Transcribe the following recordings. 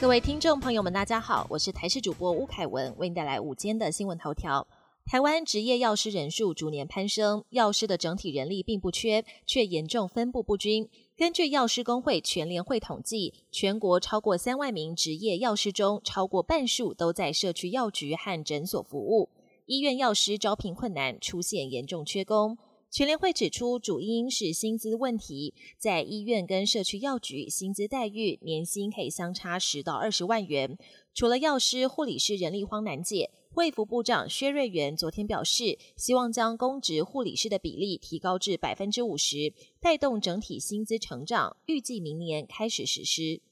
各位听众朋友们，大家好，我是台视主播吴凯文，为您带来午间的新闻头条。台湾职业药师人数逐年攀升，药师的整体人力并不缺，却严重分布不均。根据药师工会全联会统计，全国超过三万名职业药师中，超过半数都在社区药局和诊所服务。医院药师招聘困难，出现严重缺工。全联会指出，主因是薪资问题，在医院跟社区药局，薪资待遇年薪可以相差十到二十万元。除了药师、护理师人力荒难解，卫福部长薛瑞元昨天表示，希望将公职护理师的比例提高至百分之五十，带动整体薪资成长，预计明年开始实施。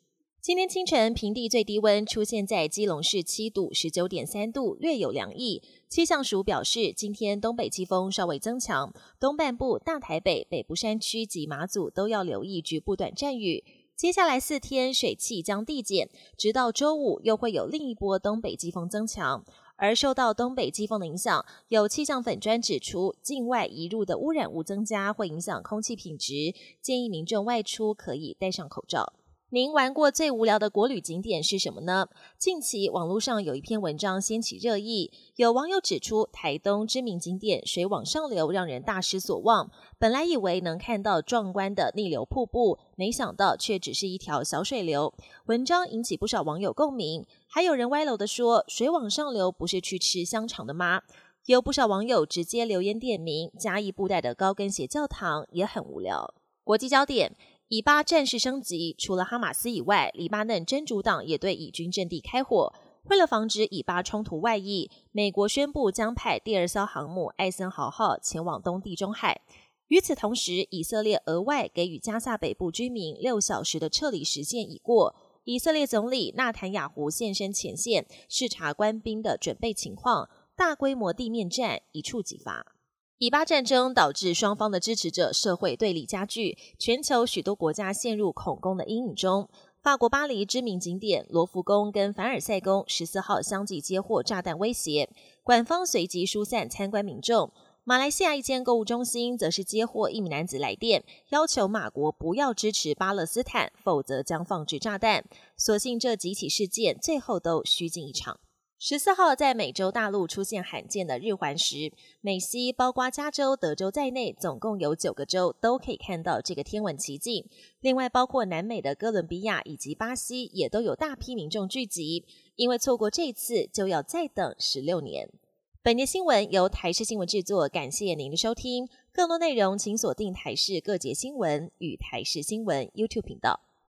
今天清晨，平地最低温出现在基隆市七度，十九点三度，略有凉意。气象署表示，今天东北季风稍微增强，东半部、大台北、北部山区及马祖都要留意局部短暂雨。接下来四天水汽将递减，直到周五又会有另一波东北季风增强。而受到东北季风的影响，有气象粉砖指出，境外移入的污染物增加会影响空气品质，建议民众外出可以戴上口罩。您玩过最无聊的国旅景点是什么呢？近期网络上有一篇文章掀起热议，有网友指出，台东知名景点水往上流让人大失所望。本来以为能看到壮观的逆流瀑布，没想到却只是一条小水流。文章引起不少网友共鸣，还有人歪楼的说，水往上流不是去吃香肠的吗？有不少网友直接留言点名嘉义布袋的高跟鞋教堂，也很无聊。国际焦点。以巴战事升级，除了哈马斯以外，黎巴嫩真主党也对以军阵地开火。为了防止以巴冲突外溢，美国宣布将派第二艘航母“艾森豪号”前往东地中海。与此同时，以色列额外给予加萨北部居民六小时的撤离时限已过。以色列总理纳坦雅胡现身前线，视察官兵的准备情况，大规模地面战一触即发。以巴战争导致双方的支持者社会对立加剧，全球许多国家陷入恐攻的阴影中。法国巴黎知名景点罗浮宫跟凡尔赛宫十四号相继接获炸弹威胁，官方随即疏散参观民众。马来西亚一间购物中心则是接获一名男子来电，要求马国不要支持巴勒斯坦，否则将放置炸弹。所幸这几起事件最后都虚惊一场。十四号在美洲大陆出现罕见的日环食，美西包括加州、德州在内，总共有九个州都可以看到这个天文奇景。另外，包括南美的哥伦比亚以及巴西，也都有大批民众聚集。因为错过这次，就要再等十六年。本节新闻由台视新闻制作，感谢您的收听。更多内容请锁定台视各节新闻与台视新闻 YouTube 频道。